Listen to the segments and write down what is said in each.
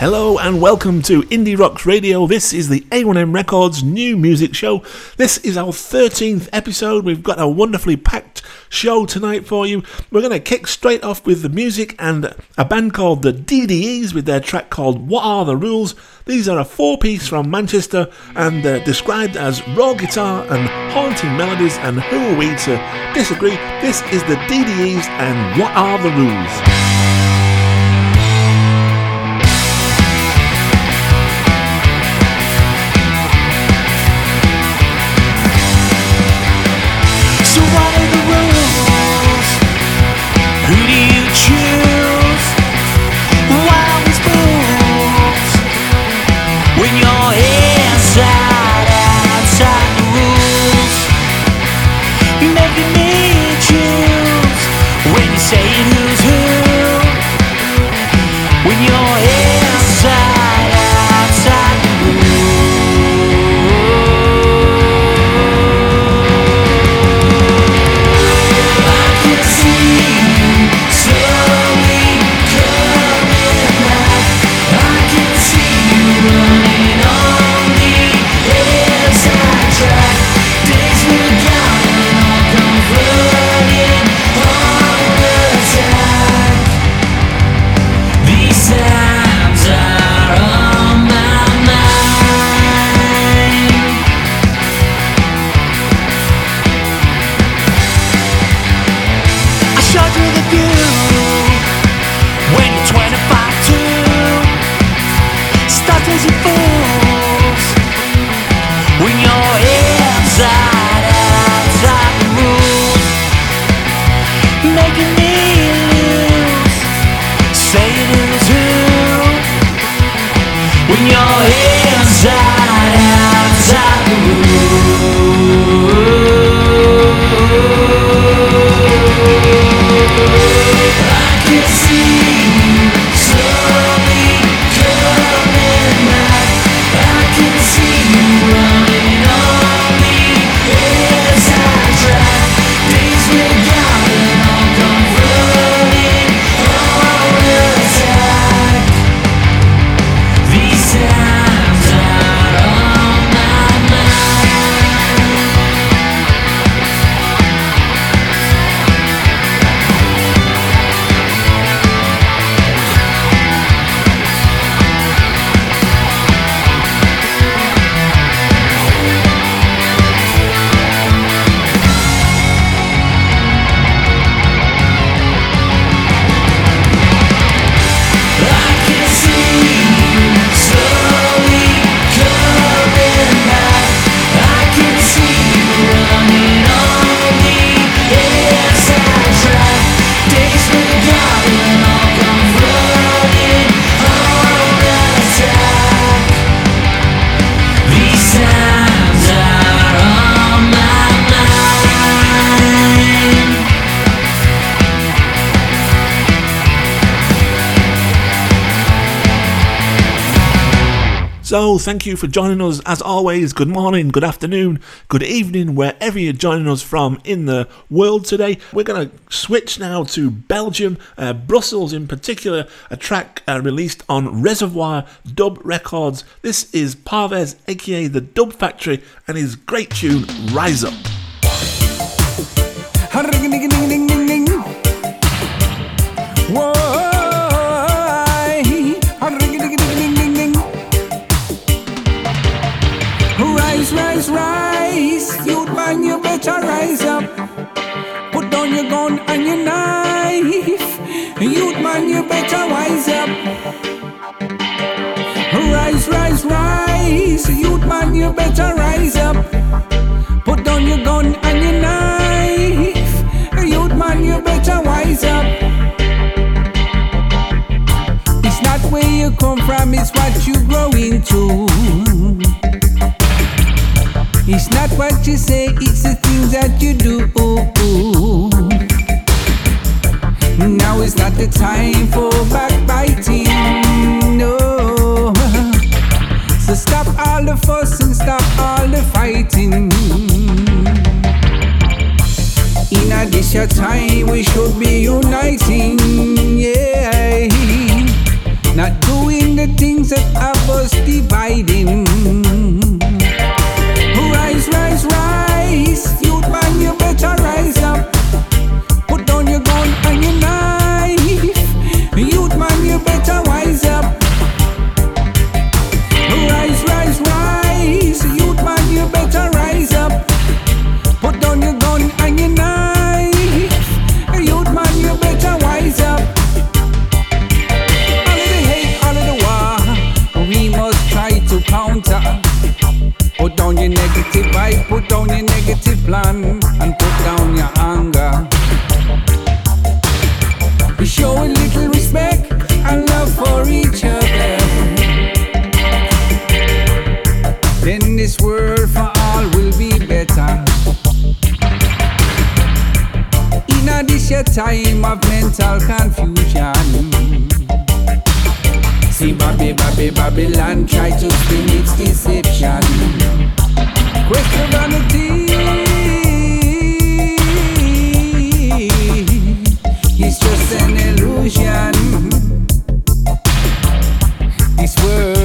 Hello and welcome to Indie Rocks Radio. This is the A1M Records new music show. This is our 13th episode. We've got a wonderfully packed show tonight for you. We're going to kick straight off with the music and a band called the DDEs with their track called What Are the Rules. These are a four piece from Manchester and uh, described as raw guitar and haunting melodies. And who are we to disagree? This is the DDEs and What Are the Rules? you. When you're 25 to So, thank you for joining us as always. Good morning, good afternoon, good evening, wherever you're joining us from in the world today. We're going to switch now to Belgium, uh, Brussels in particular, a track uh, released on Reservoir Dub Records. This is Parvez, aka The Dub Factory, and his great tune, Rise Up. Rise up. Put down your gun and your knife. Youth man, you better rise up. Rise, rise, rise. Youth man, you better rise up. Put down your gun and your knife. Youth man, you better rise up. It's not where you come from, it's what you grow into. It's not what you say, it's the things that you do. Now is not the time for backbiting. No. So stop all the fuss and stop all the fighting. In a this time, we should be uniting. Yeah. Not doing the things that have us dividing. Rise. Youth man, you better rise up. Put down your gun and your knife. Youth man, you better wise up. Rise, rise, rise. Youth man, you better rise up. Put down your gun and your knife. Youth man, you better wise up. All of the hate, all of the war, we must try to counter. Put down your negative vibe, put down your negative plan, and put down your anger. Show a little respect and love for each other. Then this world for all will be better. In a this time of mental confusion. See Bobby, Bobby, Babylon try to spin its deception. Question vanity. World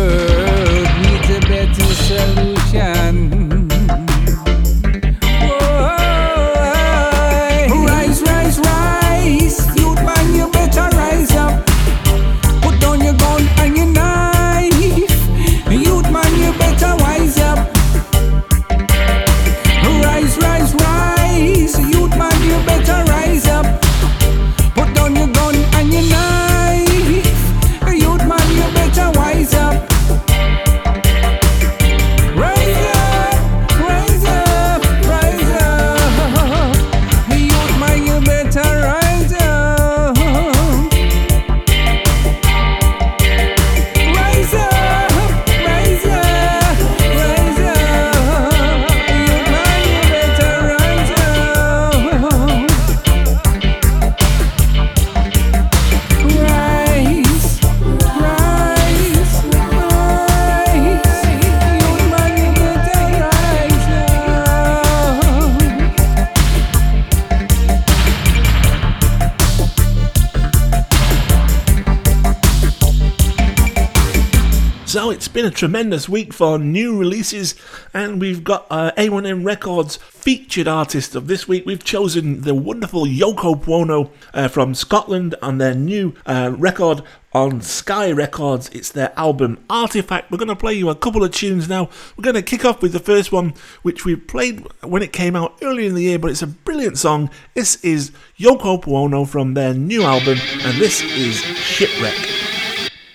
So it's been a tremendous week for new releases, and we've got uh, A1M Records featured artist of this week. We've chosen the wonderful Yoko Buono uh, from Scotland on their new uh, record on Sky Records. It's their album Artifact. We're going to play you a couple of tunes now. We're going to kick off with the first one, which we played when it came out earlier in the year, but it's a brilliant song. This is Yoko Buono from their new album, and this is Shipwreck.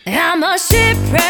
I'm a shipwreck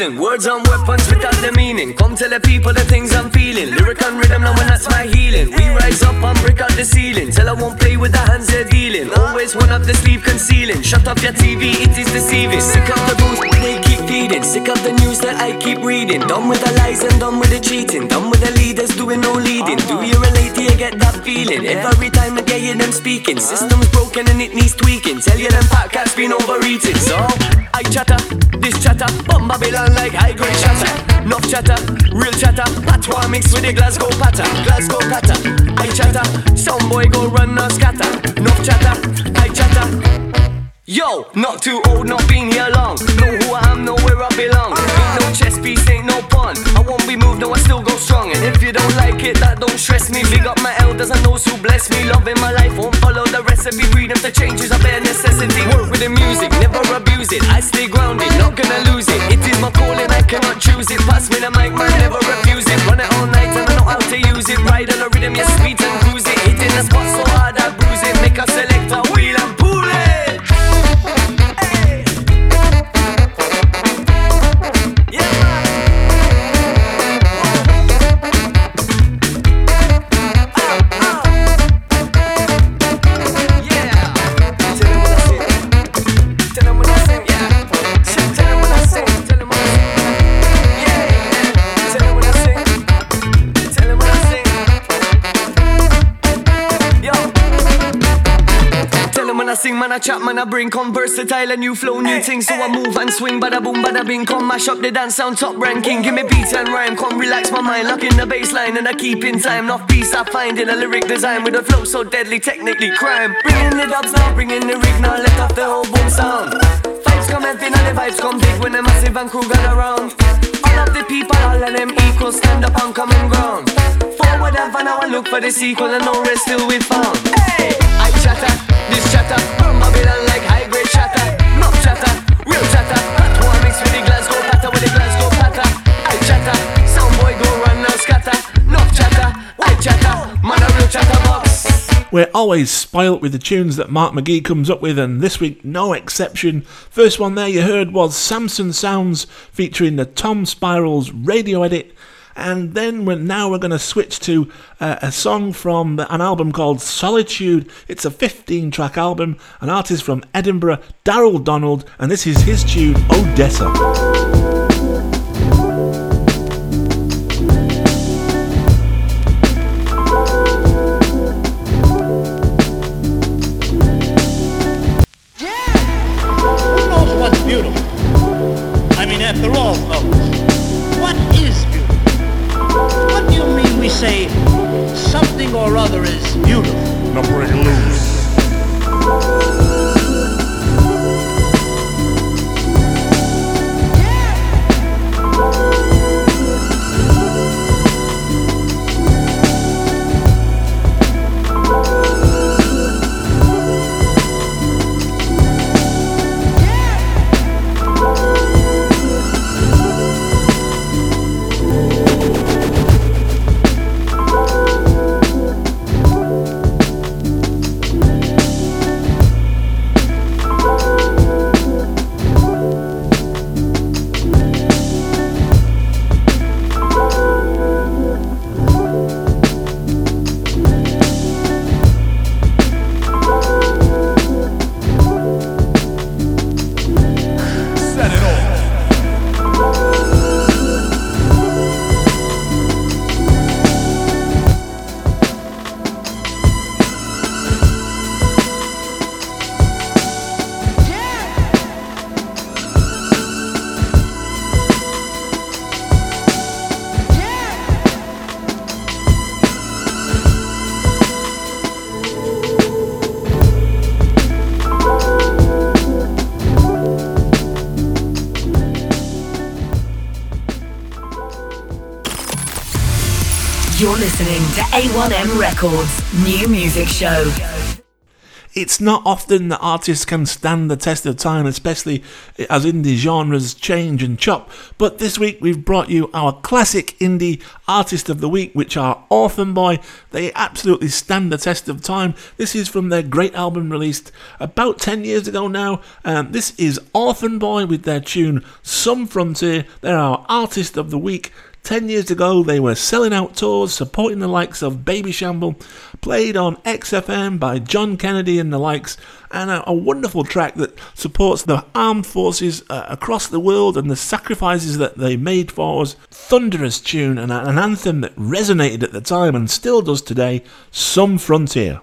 reason. Words on weapons without the meaning. Come tell the people the things I'm feeling. Lyric and rhythm, now when that's my healing. We rise up and break out the ceiling. Tell I won't play with the hands they're dealing. Always one up the sleeve concealing. Shut up your TV, it is deceiving. Sick of the keep Sick of the news that I keep reading. Done with the lies and done with the cheating. Done with the leaders doing no leading. Do you relate? Do you get that feeling? Every time I get you them speaking. System's broken and it needs tweaking. Tell you them fat cats been overeating. So I chatter, this chatter, bomb Babylon like high grade chatter. Enough chatter, real chatter. Patois mixed with the Glasgow patter. Glasgow patter, I chatter. Some boy go run or scatter. Enough chatter, I chatter. Yo, not too old, not been here long. Know who I am, know where I belong. Ain't no chess piece, ain't no pawn. I won't be moved, no, I still go strong. And if you don't like it, that don't stress me. Big up my elders and those who bless me. Loving my life, won't follow the recipe. Freedom to change is a bare necessity. Work with the music, never abuse it. I stay grounded, not gonna lose it. It is my calling, I cannot choose it. Pass me the mic, man, never refuse it. Run it all night and I know how to use it. Ride on the rhythm, yes, sweet and cruise it. Hitting the spot so hard, I bruise it. Make a man, I chat, man, I bring Come. Versatile, a new flow, new things So I move and swing, bada boom, bada bing Come. Mash up the dance sound, top ranking. Give me beats and rhyme, come. Relax my mind Lock in the bass line and I keep in time. Enough peace I find in a lyric design With a flow so deadly, technically crime. Bringing the dubs now, bringing the rig now Let off the whole boom sound. Vibes come heavy, now the vibes come big When the massive and crew got around. All of the people, all of them equal Stand up on common ground. Forward and now I look for the sequel And no rest till we found. Hey, I chatter this chatter, We're always spoilt with the tunes that Mark McGee comes up with, and this week, no exception. First one there you heard was Samson Sounds featuring the Tom Spirals radio edit and then we're, now we're going to switch to uh, a song from the, an album called Solitude. It's a 15 track album, an artist from Edinburgh, Daryl Donald, and this is his tune, Odessa. 1M Records New Music Show. It's not often that artists can stand the test of time, especially as indie genres change and chop. But this week we've brought you our classic indie artist of the week, which are Orphan Boy. They absolutely stand the test of time. This is from their great album released about 10 years ago now. Um, this is Orphan Boy with their tune Some Frontier. They're our artist of the week. Ten years ago, they were selling out tours, supporting the likes of Babyshamble, played on XFM by John Kennedy and the likes, and a, a wonderful track that supports the armed forces uh, across the world and the sacrifices that they made for us. Thunderous tune and an anthem that resonated at the time and still does today, Some Frontier.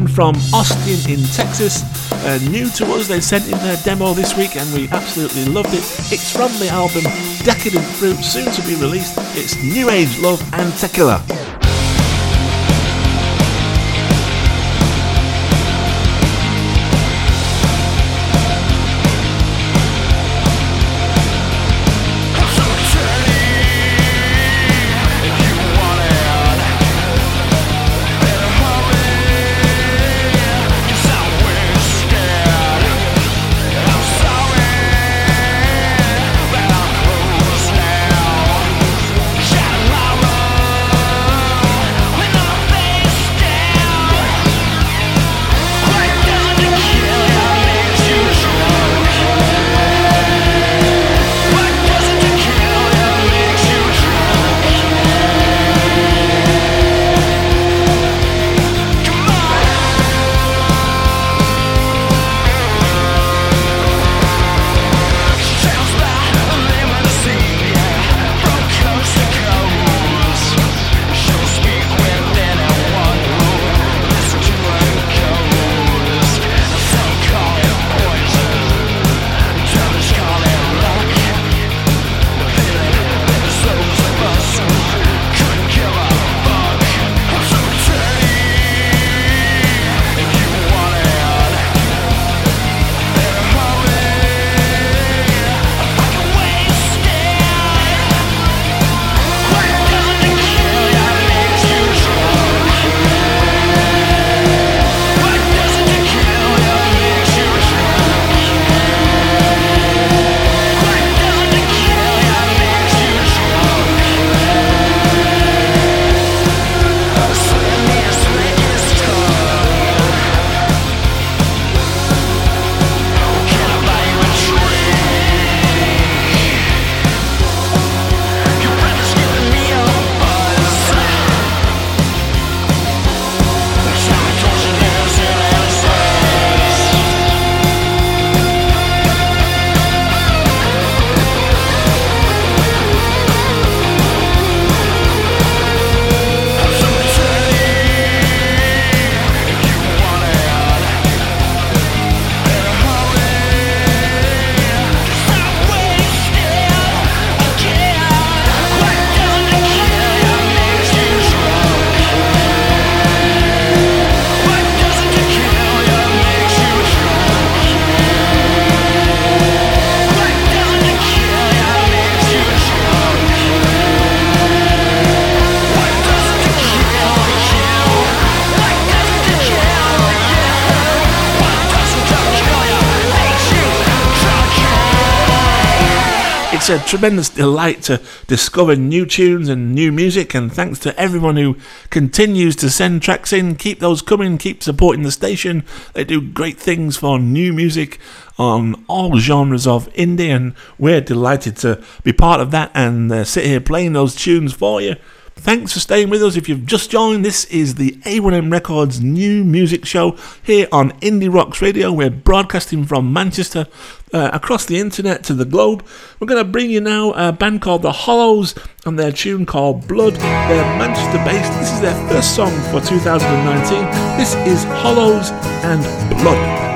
Band from Austin in Texas. Uh, new to us, they sent in their demo this week and we absolutely loved it. It's from the album Decadent Fruit, soon to be released. It's New Age Love and Tequila. A tremendous delight to discover new tunes and new music, and thanks to everyone who continues to send tracks in. Keep those coming, keep supporting the station. They do great things for new music on all genres of indie, and we're delighted to be part of that and uh, sit here playing those tunes for you. Thanks for staying with us. If you've just joined, this is the A1M Records new music show here on Indie Rocks Radio. We're broadcasting from Manchester uh, across the internet to the globe. We're going to bring you now a band called The Hollows and their tune called Blood. They're Manchester based. This is their first song for 2019. This is Hollows and Blood.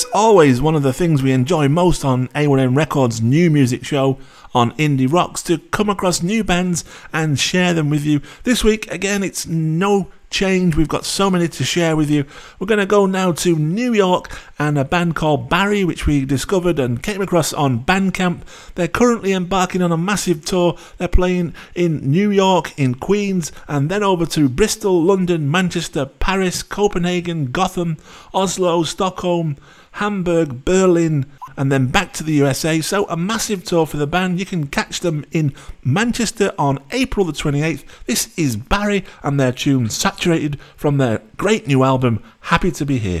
It's always one of the things we enjoy most on A1M Records' new music show on Indie Rocks to come across new bands and share them with you. This week, again, it's no change. We've got so many to share with you. We're going to go now to New York and a band called Barry, which we discovered and came across on Bandcamp. They're currently embarking on a massive tour. They're playing in New York, in Queens, and then over to Bristol, London, Manchester, Paris, Copenhagen, Gotham, Oslo, Stockholm. Hamburg, Berlin, and then back to the USA. So a massive tour for the band. You can catch them in Manchester on April the 28th. This is Barry and their tune Saturated from their great new album Happy to Be Here.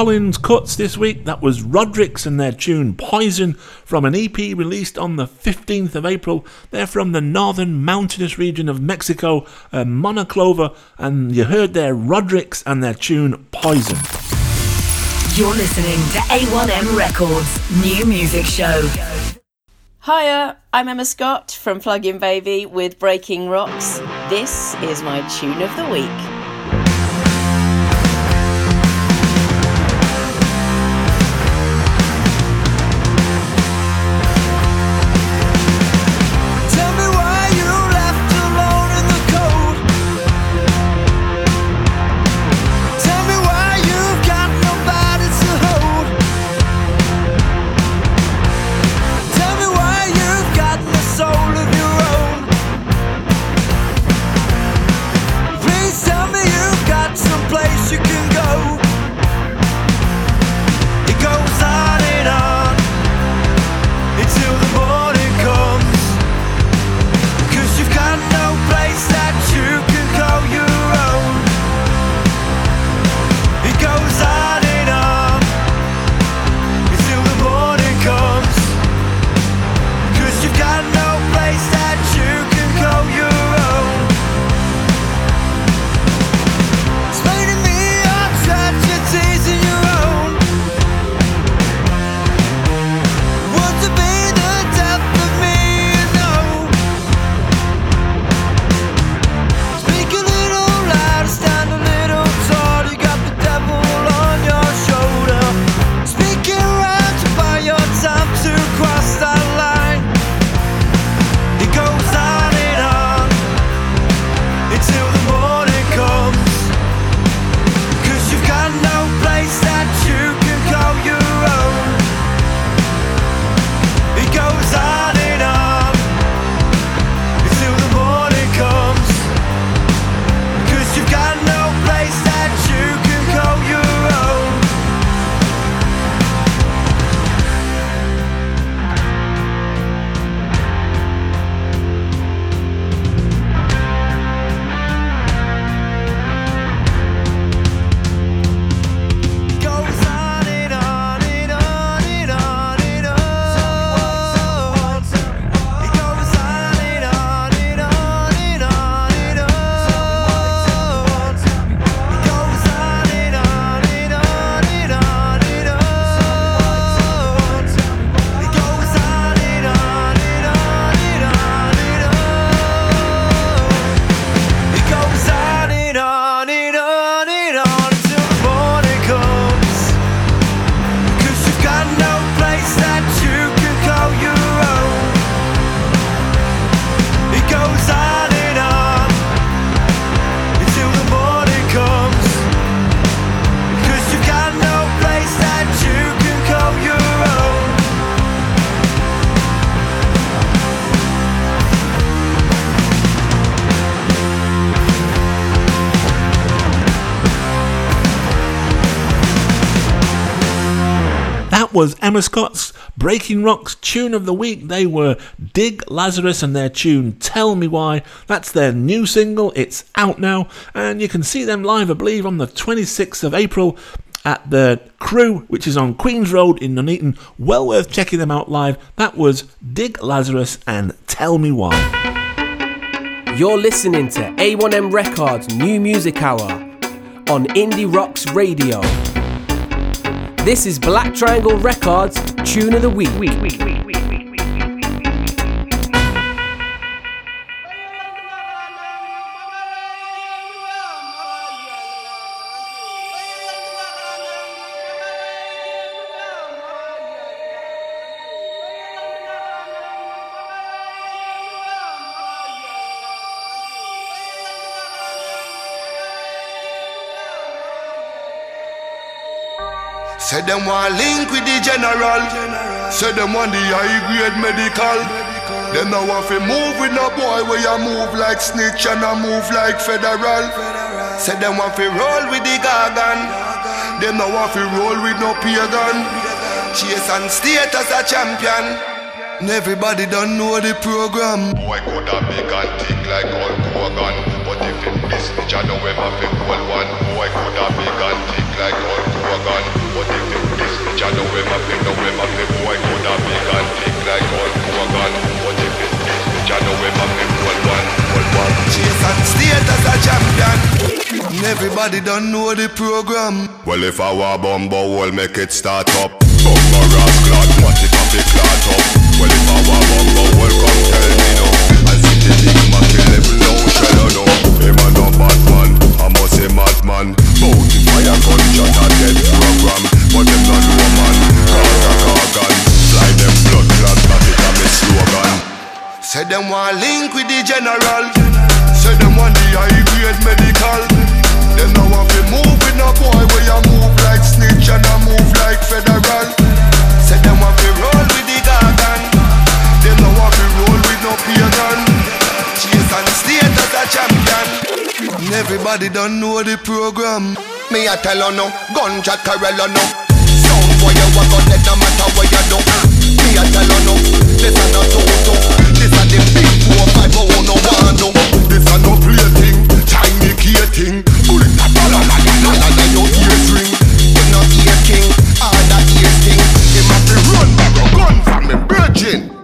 Colin's Cuts this week. That was Rodericks and their tune Poison from an EP released on the 15th of April. They're from the northern mountainous region of Mexico, uh, Monoclova, and you heard their Rodericks and their tune Poison. You're listening to A1M Records New Music Show. Hiya, I'm Emma Scott from Plug-in Baby with Breaking Rocks. This is my tune of the week. Emma Breaking Rocks tune of the week. They were Dig Lazarus and their tune Tell Me Why. That's their new single. It's out now, and you can see them live, I believe, on the 26th of April at the Crew, which is on Queen's Road in Nuneaton. Well worth checking them out live. That was Dig Lazarus and Tell Me Why. You're listening to A1M Records New Music Hour on Indie Rocks Radio. This is Black Triangle Records Tune of the Week. Say them want link with the general. Say them want the high grade medical. Them now want to move with no boy where you move like snitch and I move like federal. Say them want to roll with the gargan. Them now want to roll with no pagan. Chase and Status a champion. And everybody don't know the program. Boy could have big and thick like Hulk Hogan. But if it miss, I know him have a one. Boy could have big and thick like Hulk Hogan. But if it this bitch, I know him a fit, know him a fit, boy could have big and thick like Hulk Hogan. But if it this bitch, I know him a fit, hold one, hold one. Chase and Status a champion. Everybody don't know the program. Well, if I were bumbo, we'll make it start up. Bumbo ras clot, what it up, it clot up. Well, if I were bumbo, well, come tell me no. I see the big man kill him, no shell, no. Him a no bad man, I must say madman. Bout Say want link with the general. Say them want the high grade medical. Now move boy where you move like snitch and I move like federal. Say roll with the. Them now roll with no pagan. Chase and Status a champion. Everybody don't know the program. Me a tell her no, gunshot Corella no. Sound boy you a gun dead no matter what you do. Me a tell her no, this a no toto. This a the big four five oh no one no. This a no play thing, tiny thing. Bullet a balla la la la la la your ears ring. You no ear king, all that ears thing. Him a fi run back a gun from me virgin.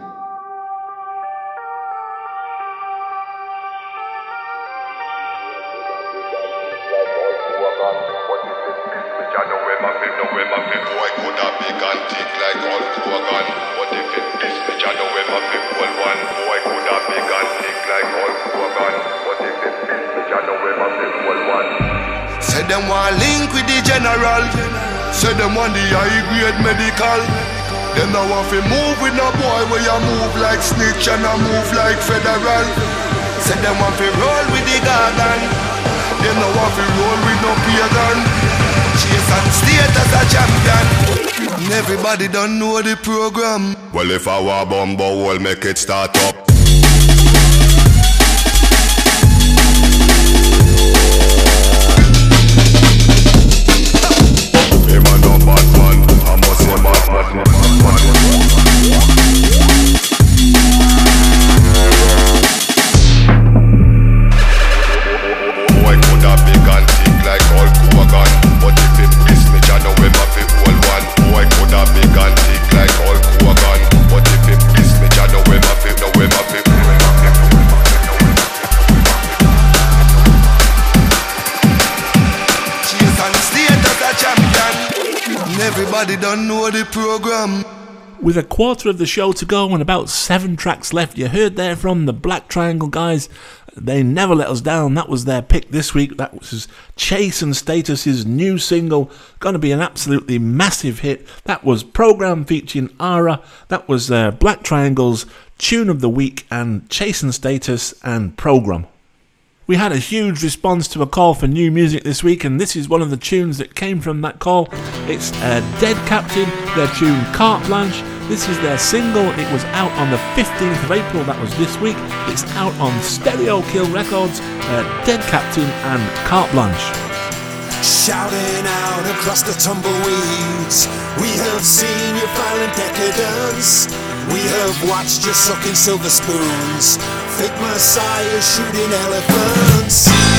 Say them want the high grade medical. Them now want to move with no boy where you move like snitch and I move like federal. Say them want to roll with the garden. Them now want to roll with no pagan. Chase and Status a champion. And Everybody don't know the program. Well if I were bumbo we'll make it start up Everybody don't know the program. With a quarter of the show to go and about seven tracks left, you heard there from the Black Triangle guys. They never let us down. That was their pick this week. That was Chase and Status's new single. Going to be an absolutely massive hit. That was Program featuring Irah. That was uh, Black Triangle's Tune of the Week and Chase and Status and Program. We had a huge response to a call for new music this week, and this is one of the tunes that came from that call. It's uh, Dead Captain, their tune Carte Blanche. This is their single. It was out on the 15th of April, that was this week. It's out on Stereo Kill Records, uh, Dead Captain and Carte Blanche. Shouting out across the tumbleweeds. We have seen your violent decadence. We have watched you sucking silver spoons. Fake messiahs shooting elephants.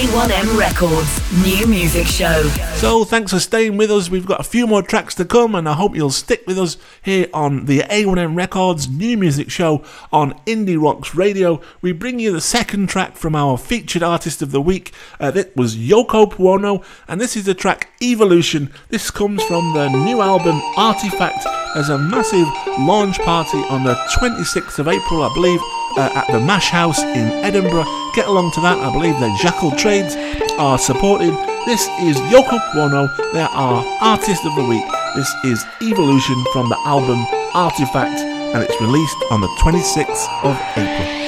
A1M Records New Music Show. So, thanks for staying with us. We've got a few more tracks to come, and I hope you'll stick with us here on the A1M Records New Music Show on Indie Rocks Radio. We bring you the second track from our featured artist of the week. Uh, that was Yoko Puono, and this is the track Evolution. This comes from the new album Artifact. There's a massive launch party on the 26th of April, I believe uh, at the Mash House in Edinburgh. Get along to that. I believe the Jackal Trades are supported. This is Yoko Puono. They are Artist of the Week. This is Evolution from the album Artifact, and it's released on the 26th of April.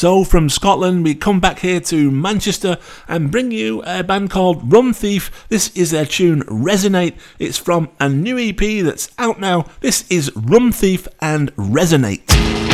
So from Scotland, we come back here to Manchester and bring you a band called Rum Thief. This is their tune Resonate. It's from a new EP that's out now. This is Rum Thief and Resonate.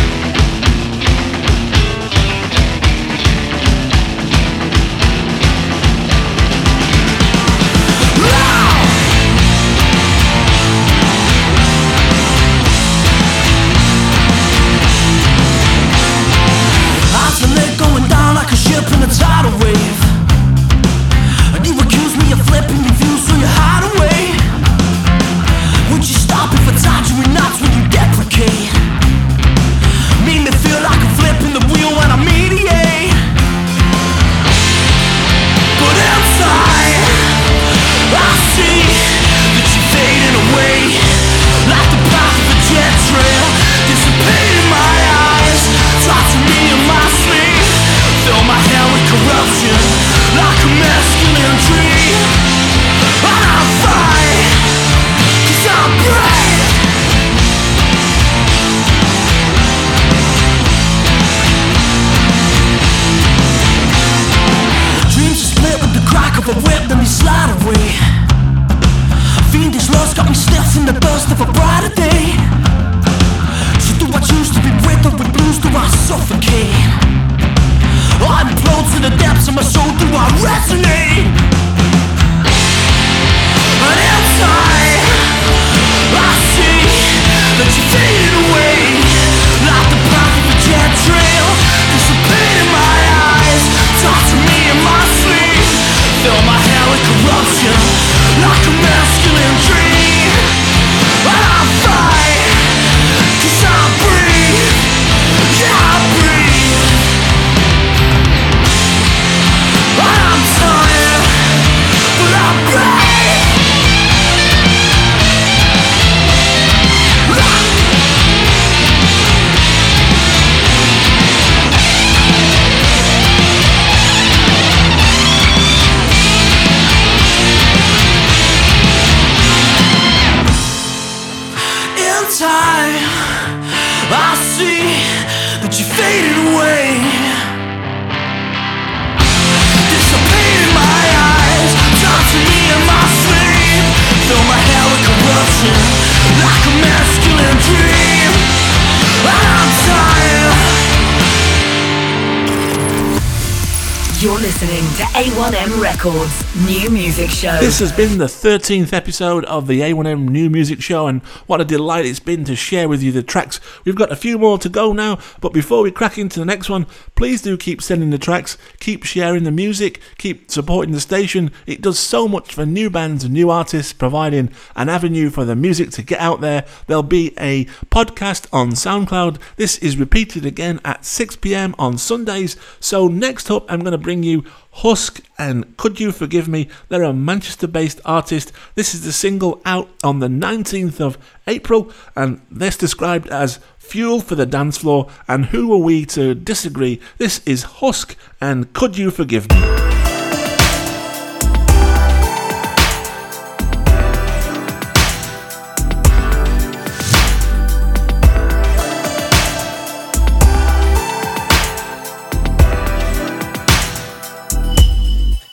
Records New Music Show. This has been the 13th episode of the A1M New Music Show, and what a delight it's been to share with you the tracks. We've got a few more to go now, but before we crack into the next one, please do keep sending the tracks, keep sharing the music, keep supporting the station. It does so much for new bands and new artists, providing an avenue for the music to get out there. There'll be a podcast on SoundCloud. This is repeated again at 6 pm on Sundays. So, next up, I'm going to bring you Husk and Could You Forgive Me? They're a Manchester based artist. This is the single out on the 19th of April, and this described as Fuel for the Dance Floor. And who are we to disagree? This is Husk and Could You Forgive Me?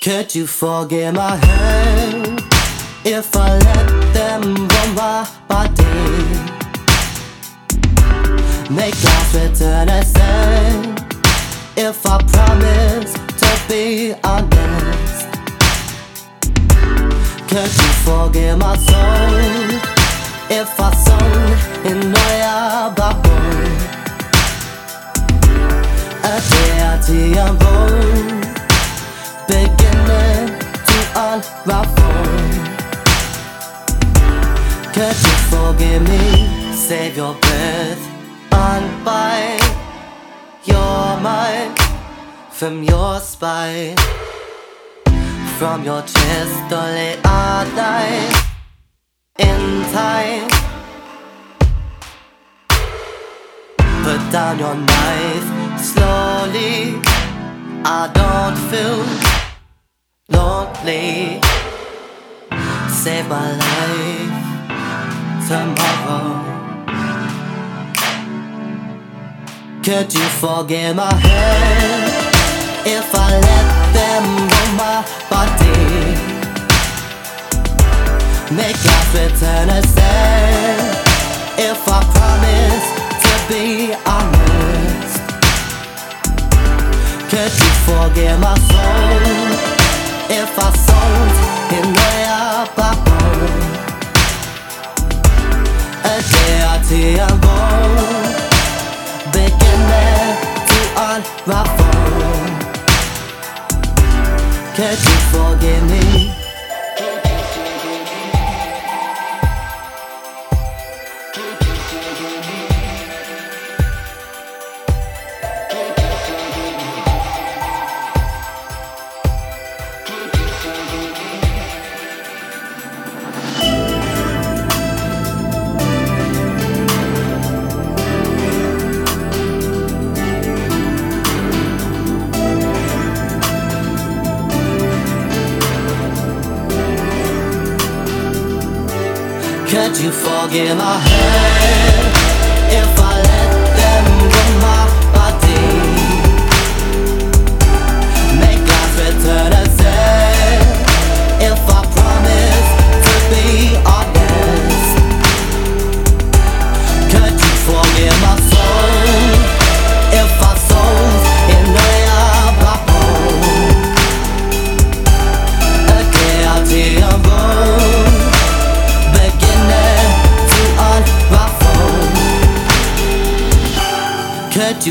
Could you forgive my hand if I let them run my body? Make us return a sin if I promise to be honest. Could you forgive my soul if I sold in Noya Babon? A day at beginning to unravel. Could you forgive me? Save your breath, unbind your mind from your spine, from your chest. Only I die in time. Put down your knife slowly. I don't feel lonely. Save my life tomorrow. Could you forgive my head if I let them run my body? Make us return a if I promise to be honest. Could you forgive my soul if I sold in way up A day and bone Beginning to unravel Could you forgive me? Could you forgive my head if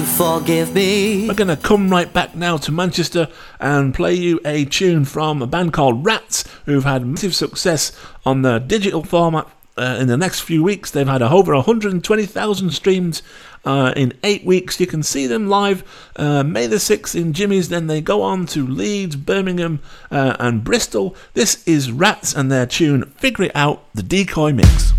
Forgive me? We're going to come right back now to Manchester and play you a tune from a band called Rats, who've had massive success on the digital format. Uh, in the next few weeks, they've had over 120,000 streams uh, in eight weeks. You can see them live uh, May the 6th in Jimmy's. Then they go on to Leeds, Birmingham, uh, and Bristol. This is Rats and their tune Figure It Out, the Decoy Mix.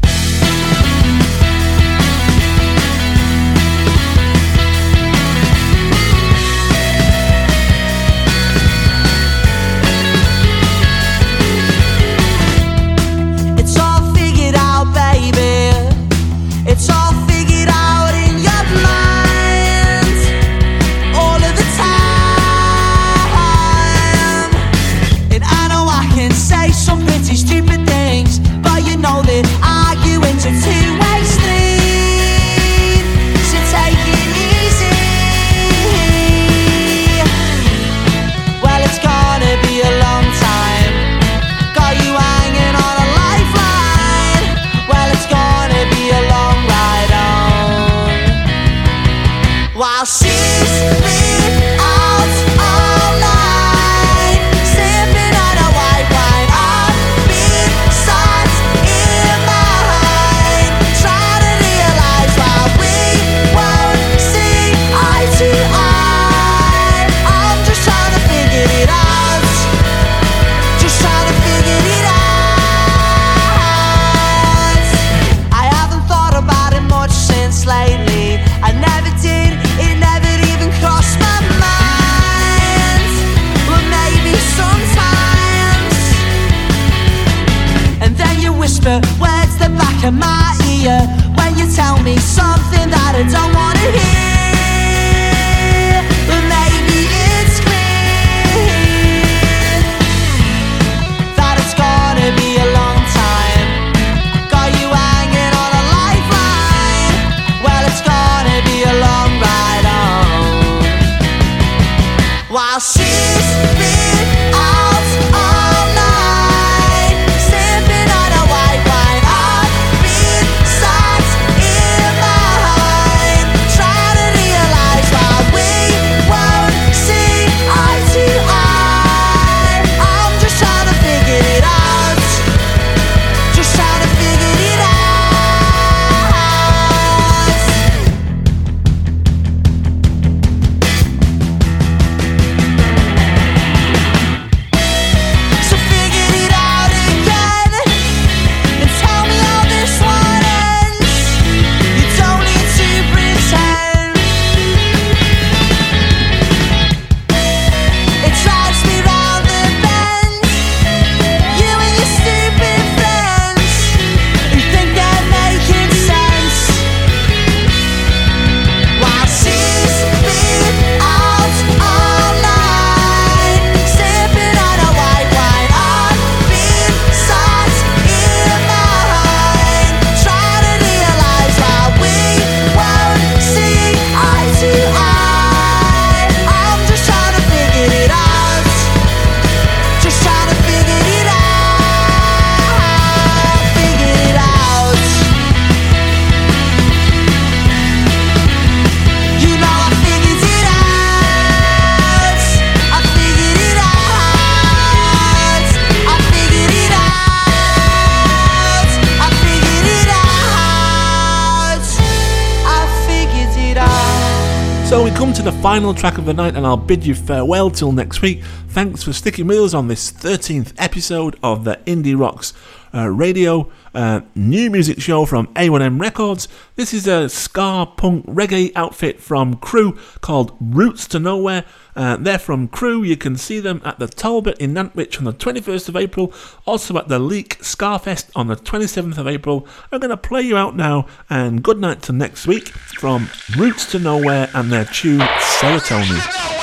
The final track of the night, and I'll bid you farewell till next week. Thanks for sticking with us on this 13th episode of the Indie Rocks uh, radio uh, new music show from A1M Records. This is a ska punk reggae outfit from Crewe called Roots to Nowhere. Uh, they're from Crewe. You can see them at the Talbot in Nantwich on the 21st of April, also at the Leek Skafest on the 27th of April. I'm going to play you out now, and good night till next week from Roots to Nowhere and their tune Serotonin.